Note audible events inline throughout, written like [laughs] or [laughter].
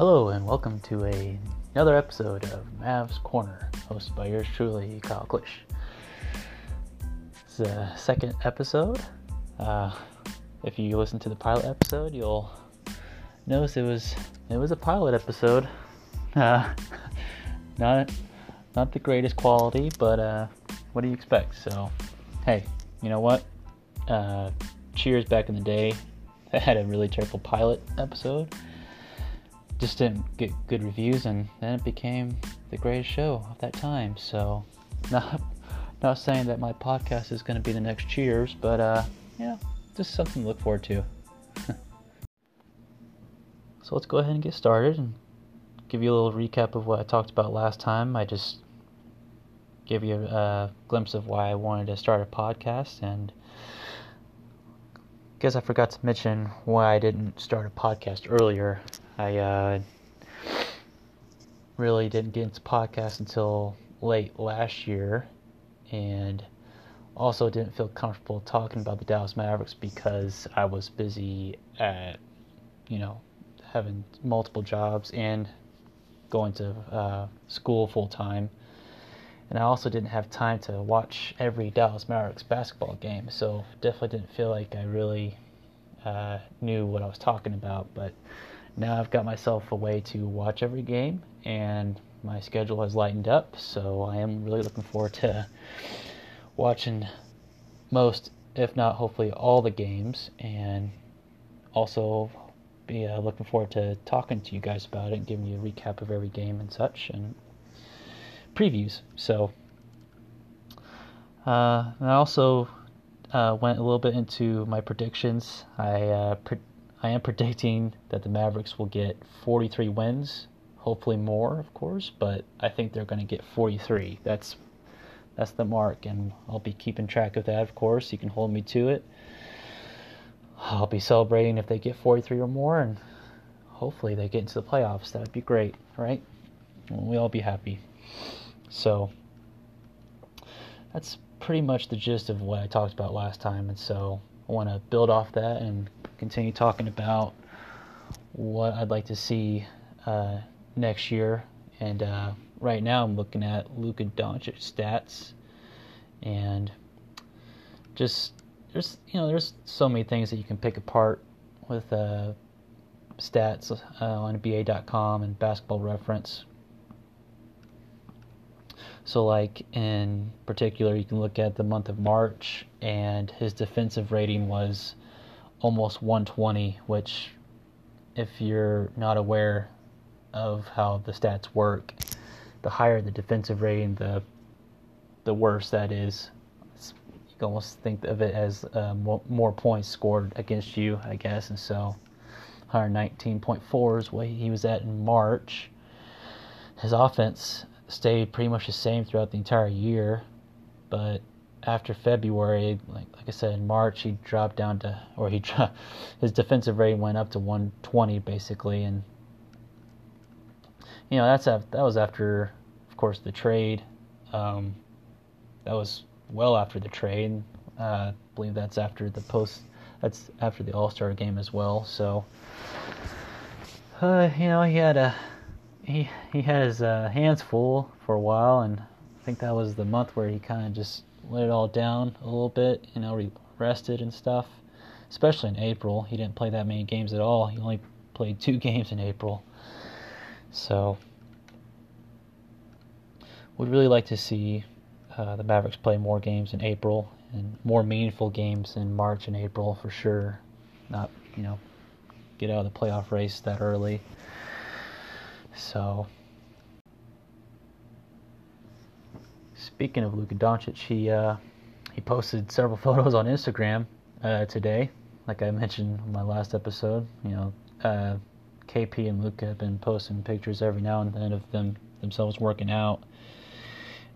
Hello and welcome to a, another episode of Mavs Corner, hosted by yours truly, Kyle Klish. It's the second episode. Uh, if you listen to the pilot episode, you'll notice it was it was a pilot episode. Uh, [laughs] not not the greatest quality, but uh, what do you expect? So, hey, you know what? Uh, cheers back in the day. [laughs] I had a really terrible pilot episode just didn't get good reviews, and then it became the greatest show of that time. So, [laughs] not not saying that my podcast is going to be the next Cheers, but uh, yeah, just something to look forward to. [laughs] so let's go ahead and get started and give you a little recap of what I talked about last time. I just gave you a, a glimpse of why I wanted to start a podcast and guess I forgot to mention why I didn't start a podcast earlier. I uh, really didn't get into podcasts until late last year, and also didn't feel comfortable talking about the Dallas Mavericks because I was busy at, you know, having multiple jobs and going to uh, school full time. And I also didn't have time to watch every Dallas Mavericks basketball game, so definitely didn't feel like I really uh, knew what I was talking about. But now I've got myself a way to watch every game, and my schedule has lightened up, so I am really looking forward to watching most, if not hopefully all the games, and also be uh, looking forward to talking to you guys about it and giving you a recap of every game and such, and previews. So, uh, I also uh, went a little bit into my predictions. I uh, pre- I am predicting that the Mavericks will get 43 wins, hopefully more, of course, but I think they're going to get 43. That's that's the mark, and I'll be keeping track of that. Of course, you can hold me to it. I'll be celebrating if they get 43 or more, and hopefully they get into the playoffs. That would be great, right? We all be happy. So that's pretty much the gist of what I talked about last time, and so I want to build off that and continue talking about what I'd like to see uh, next year. And uh, right now, I'm looking at Luka Doncic stats, and just there's you know there's so many things that you can pick apart with uh, stats uh, on NBA.com and Basketball Reference. So, like in particular, you can look at the month of March, and his defensive rating was almost 120, which, if you're not aware of how the stats work, the higher the defensive rating, the the worse that is. you can almost think of it as uh, more, more, points scored against you, I guess. And so, 119.4 is what he was at in March. His offense stayed pretty much the same throughout the entire year, but after February, like like I said in March, he dropped down to, or he [laughs] his defensive rating went up to 120 basically, and you know that's that was after, of course, the trade. Um, that was well after the trade. Uh, I believe that's after the post. That's after the All Star game as well. So, uh, you know, he had a he he had his uh, hands full for a while, and I think that was the month where he kind of just let it all down a little bit, you know, rested and stuff. Especially in April, he didn't play that many games at all. He only played two [laughs] games in April. So, would really like to see uh, the Mavericks play more games in April and more meaningful games in March and April for sure. Not, you know, get out of the playoff race that early. So, speaking of Luka Doncic, he uh, he posted several [laughs] photos on Instagram uh, today. Like I mentioned in my last episode, you know, uh, KP and Luka have been posting pictures every now and then of them themselves working out,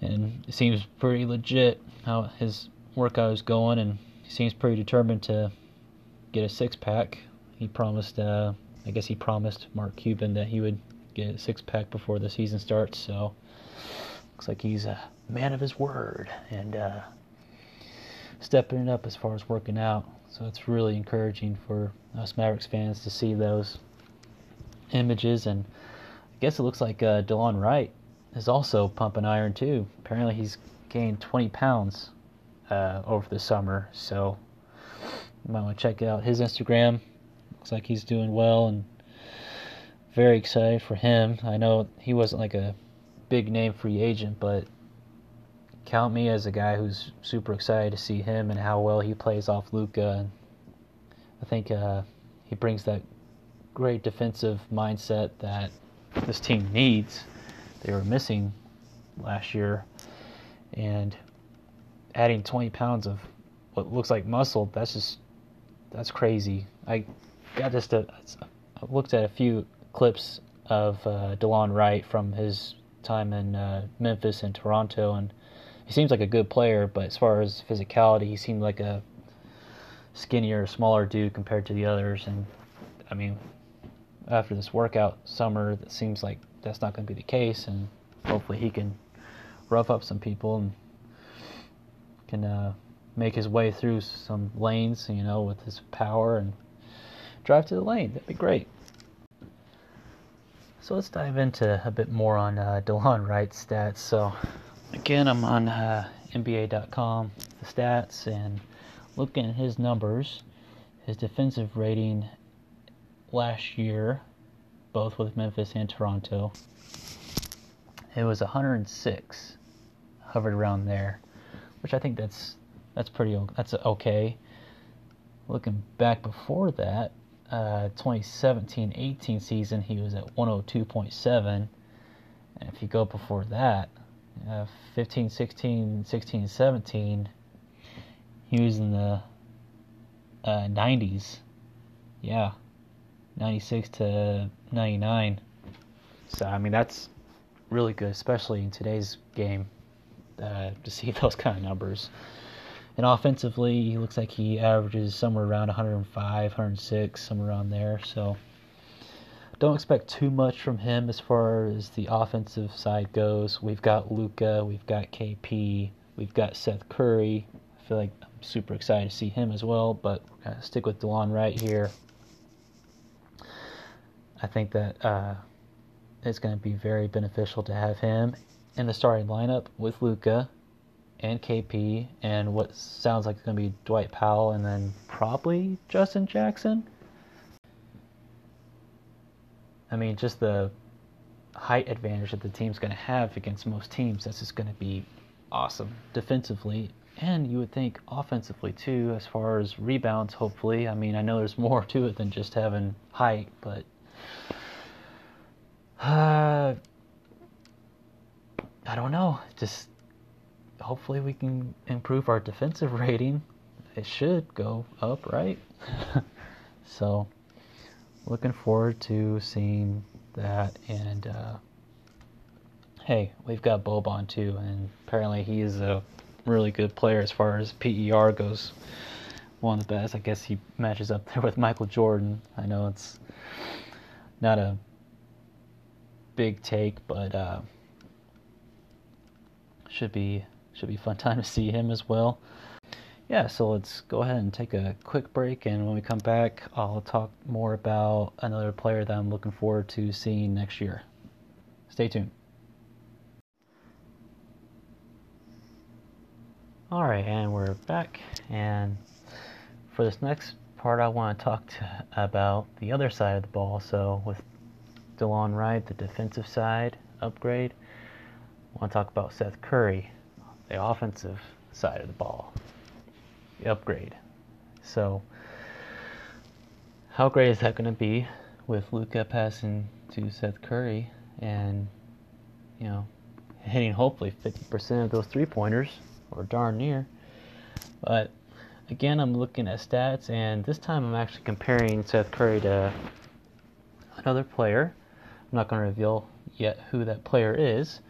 and it seems pretty legit how his workout is going, and he seems pretty determined to get a six pack. He promised, uh, I guess he promised Mark Cuban that he would get a six pack before the season starts. So looks like he's a man of his word and uh, stepping it up as far as working out. So it's really encouraging for us Mavericks fans to see those images, and I guess it looks like uh, Delon Wright is also pumping iron too. Apparently, he's gained 20 pounds uh, over the summer, so you might want to check out his Instagram. Looks like he's doing well, and very excited for him. I know he wasn't like a big name free agent, but count me as a guy who's super excited to see him and how well he plays off Luka. I think uh, he brings that great defensive mindset that this team needs. They were missing last year, and adding 20 pounds of what looks like muscle, that's just that's crazy. I got just a I looked at a few clips of uh, Delon Wright from his time in uh, Memphis and Toronto, and he seems like a good player. But as far as physicality, he seemed like a skinnier, smaller dude compared to the others. And I mean, after this workout summer, it seems like that's not going to be the case, and hopefully he can rough up some people and can uh, make his way through some lanes, you know, with his power and drive to the lane. That'd be great. So let's dive into a bit more on uh, [laughs] Delon Wright's stats. So again, I'm on uh, NBA.com, the stats, and looking at his numbers, his defensive rating last year, both with Memphis and Toronto, it was 106, hovered around there, which I think that's that's pretty that's okay. Looking back before that, uh, 2017-18 season, he was at 102.7, and if you go before that, uh, 15, 16, 16, 17, he was in the uh, 90s. Yeah, 96 to 99. So I mean that's really good, especially in today's game, uh, to see [laughs] those kind of numbers. And offensively, he looks like he averages somewhere around 105, 106, somewhere around there. So don't expect too much from him as far as the offensive side goes. We've got Luka, we've got KP, we've got Seth Curry. I feel like I'm super excited to see him as well, but we're to stick with Delon Wright here. I think that uh, it's going to be very beneficial to have him in the starting lineup with Luka and KP and what sounds like it's going to be Dwight Powell and then probably Justin Jackson. I mean, just the height advantage that the team's going to have against most teams, that's just going to be awesome defensively. And you would think offensively too, as far as rebounds, hopefully. I mean, I know there's more to it than just having height, but. Uh, [sighs] I don't know. Just hopefully we can improve our defensive [laughs] rating. It should go up, right? [laughs] so, looking forward to seeing that. And uh, hey, we've got Boban too, and apparently he is a really good player as far as PER goes. One of the best. I guess he matches up [laughs] there with Michael Jordan. I know it's not a big take, but uh, should be should be a fun [laughs] time to see him as well. Yeah, so let's go ahead and take a quick break, and when we come back, I'll talk more about another player that I'm looking forward to seeing next year. Stay tuned. All right, and we're back, and for this next part, I want to talk to, about the other side of the ball. So with Delon Wright, the defensive side upgrade, I want to talk about Seth Curry, the offensive side of the ball, the upgrade. So, how great is that going to be with Luka passing to Seth Curry and, you know, hitting hopefully 50% of those three pointers, or darn near. But again, I'm looking at stats, and this time I'm actually comparing Seth Curry to another player. I'm not going to reveal yet who that player is,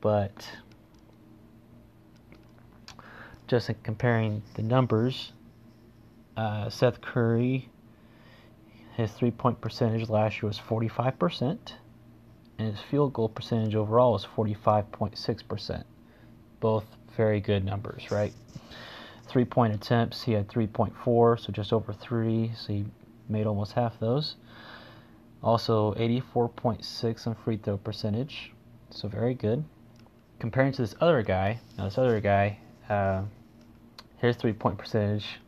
but just comparing the numbers, uh, Seth Curry, his three point percentage last year was 45%, and his field goal percentage overall was 45.6%. Both very good numbers, right? Three point attempts, he had 3.4, so just over three, so he made almost half those. Also 84.6 on free throw percentage, so very good. Comparing to this other guy, now this other guy, uh, his three point percentage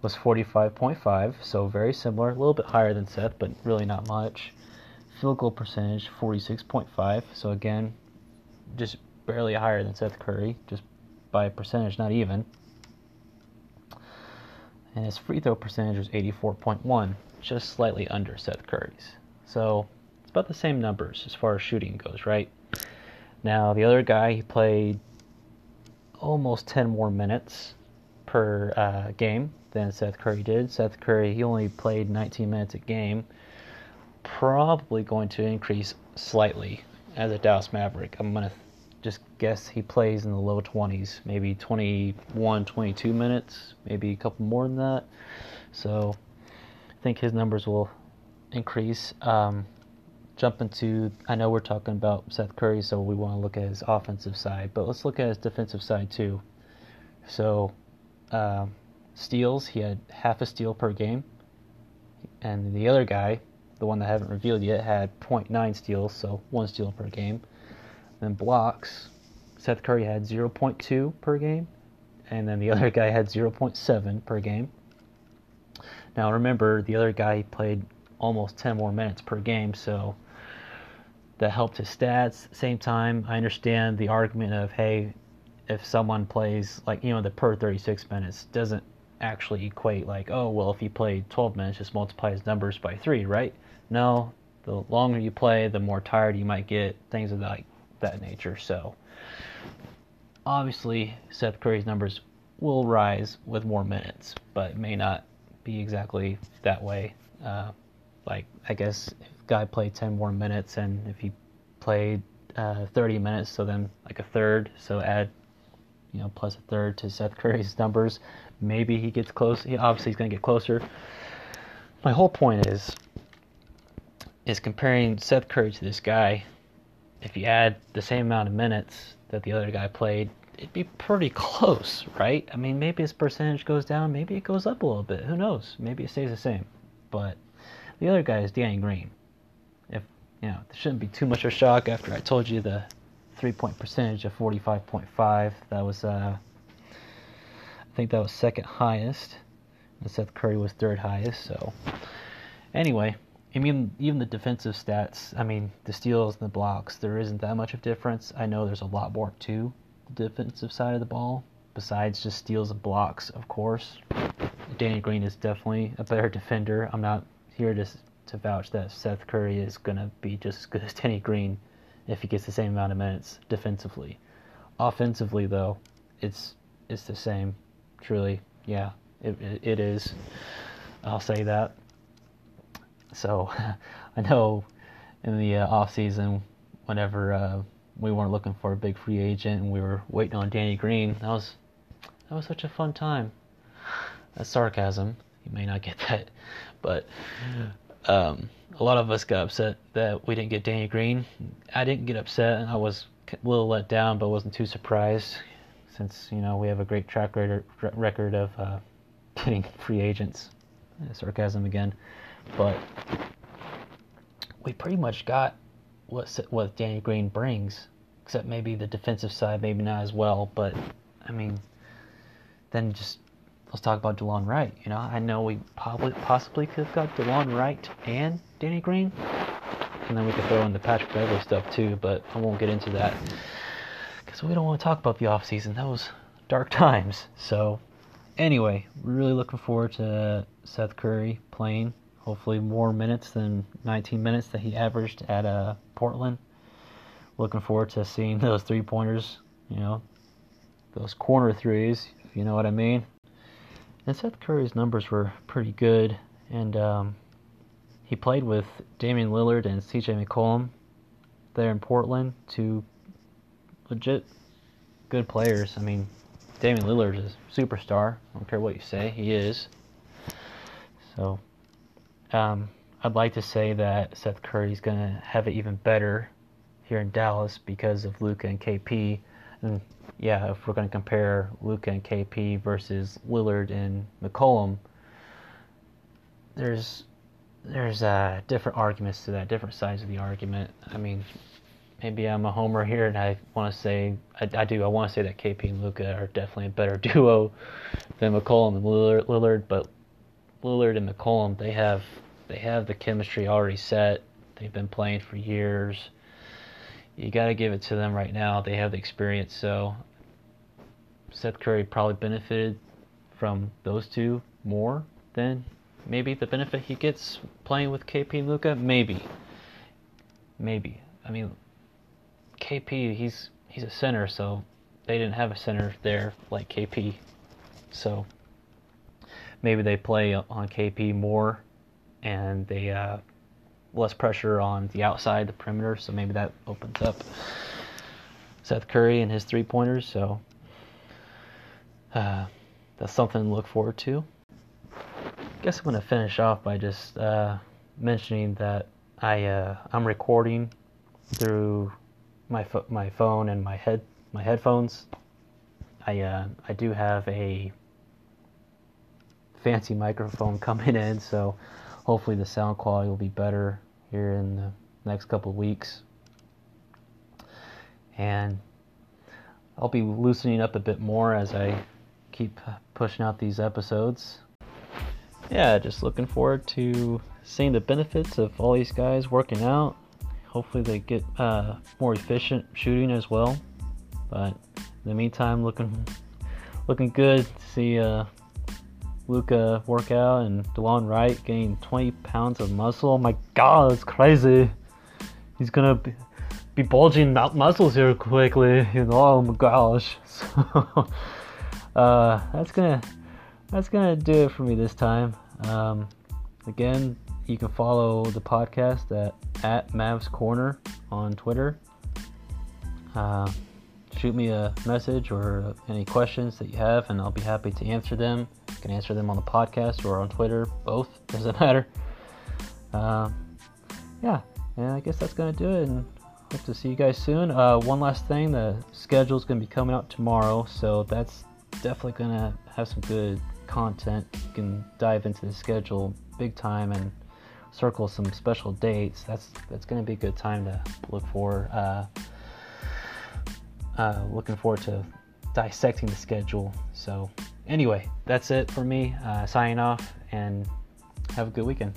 was 45.5, so very similar, a little bit higher than Seth, but really not much. Field goal percentage 46.5, so again, just barely higher than Seth Curry, just by percentage, not even. And his free throw percentage was 84.1, just slightly under Seth Curry's. So it's about the same numbers as far as shooting goes, right? Now, the other guy, he played almost 10 more minutes per uh, game than Seth Curry did. Seth Curry, he only played 19 minutes a game. Probably going to increase slightly as a Dallas Maverick. I'm going to just guess he plays in the low 20s, maybe 21, 22 minutes, maybe a couple more than that. So I think his numbers will increase. Um, jump into, I know we're talking about Seth Curry, so we want to look at his offensive side, but let's look at his defensive side too. So, uh, steals, he had half a steal per game. And the other guy, the one that I haven't revealed yet, had 0.9 steals, so one steal per game. Then blocks, Seth Curry had 0.2 per game, and then the [laughs] other guy had 0.7 per game. Now remember, the other guy played almost 10 more minutes per game, so that helped his stats. Same time, I understand the argument of hey, if someone plays like you know the per 36 minutes doesn't actually equate like oh well if he played 12 minutes just multiply his numbers by three, right? No, the longer you play, the more tired you might get, things of that that nature. So obviously Seth Curry's numbers will rise with more minutes, but may not be exactly that way. Uh, like I guess guy played 10 more minutes and if he played uh, 30 minutes, so then like a third, so add you know plus a third to Seth Curry's [laughs] numbers, maybe he gets close. He obviously he's going to get closer. My whole point is is comparing Seth Curry to this guy if you add the same amount of minutes that the other guy played, it'd be pretty close, right? I mean, maybe his percentage goes down, maybe it goes up a little bit. Who knows? Maybe it stays the same. But the other guy is Danny Green. You know, there shouldn't be too much of a shock after I told you the three-point percentage of 45.5. That was, uh, I think that was second highest, and Seth Curry was third highest. So, anyway, I mean, even the defensive stats, I mean, the steals and the blocks, there isn't that much of difference. I know there's a lot more to the defensive side of the ball, besides just steals and blocks, of course. Danny Green is definitely a better defender. I'm not here to, to vouch that Seth Curry is going to be just as good as Danny Green if he gets the same amount of minutes defensively. Offensively, though, it's it's the same. Truly, yeah, it, it, is. I'll say that. So [laughs] I know in the uh, off season, whenever uh, we weren't looking for a big free agent and we were waiting on Danny Green, that was that was such a fun time. That's sarcasm. You may not get [laughs] that, but um, a lot of us got upset that we didn't get Danny Green. I didn't get upset, and I was a little let down, but wasn't too surprised since you know we have a great track record of uh, [laughs] getting free agents. Sarcasm again but we pretty much got what what Danny Green brings, except maybe the defensive side, maybe not as well. But I mean, then just let's talk about Delon Wright. You know, I know we probably possibly could have got Delon Wright and Danny Green, and then we could throw in the Patrick Beverley stuff too. But I won't get into that because we don't want to talk about the off season. That was dark [laughs] times. So anyway, really looking forward to Seth Curry playing hopefully more minutes than 19 minutes that he averaged at uh, Portland. Looking forward to seeing [laughs] those three pointers, you know, those corner threes, you know what I mean. And Seth Curry's numbers were pretty good, and um, he played with Damian Lillard and CJ McCollum there in Portland, two legit good players. I mean, Damian Lillard is a superstar. I don't care what you say, he is. So um, I'd like to say that Seth Curry's going to have it even better here in Dallas because of Luka and KP. And yeah, if we're going to compare Luka and KP versus Lillard and McCollum, there's there's uh, different arguments to that, different sides of the argument. I mean, maybe I'm a homer here, and I want to say I, I do. I want to say that KP and Luka are definitely a better [laughs] duo than McCollum and Lillard, but Lillard and McCollum they have they have the chemistry already set. They've been playing for years. You got to give it to them right now. They have the experience. So Seth Curry probably benefited from those two more than maybe the benefit he gets playing with KP and Luka. Maybe, maybe. I mean, KP he's he's a center, so they didn't have a center there like KP, so maybe they play on KP more, and they uh, less pressure on the outside, the perimeter. So maybe that opens up Seth Curry and his three pointers. So uh, that's something to look forward to. I guess I'm gonna finish off by just uh, mentioning that I uh, I'm recording through my fo- my phone and my head my headphones. I uh, I do have a fancy microphone coming in, so hopefully the sound quality will be better here in the next couple of weeks. And I'll be loosening up a bit more as I keep pushing out these episodes. Yeah, just looking forward to seeing the benefits of all these guys working out. Hopefully, they get uh, more efficient shooting as well. But in the meantime, looking looking good to see uh, Luka workout and Delon Wright gained 20 pounds of muscle. My god, it's crazy. He's gonna be, be bulging muscles here quickly. You [laughs] know, oh my gosh. So, [laughs] uh, that's gonna that's gonna do it for me this time. Um, again, you can follow the podcast at at Mavs Corner on Twitter. Uh, shoot me a message or any questions that you have, and I'll be happy to answer them You can answer them on the podcast or on Twitter. Both [laughs] doesn't matter. Uh, yeah, and I guess that's gonna do it. And hope to see you guys soon. Uh, one last thing: the schedule is gonna be coming out tomorrow, so that's definitely gonna have some good content. You can dive into the schedule big time and circle some special dates. That's that's gonna be a good time to look for. Uh, uh, looking forward to dissecting the schedule. So anyway, that's it for me. Uh, signing off and have a good weekend.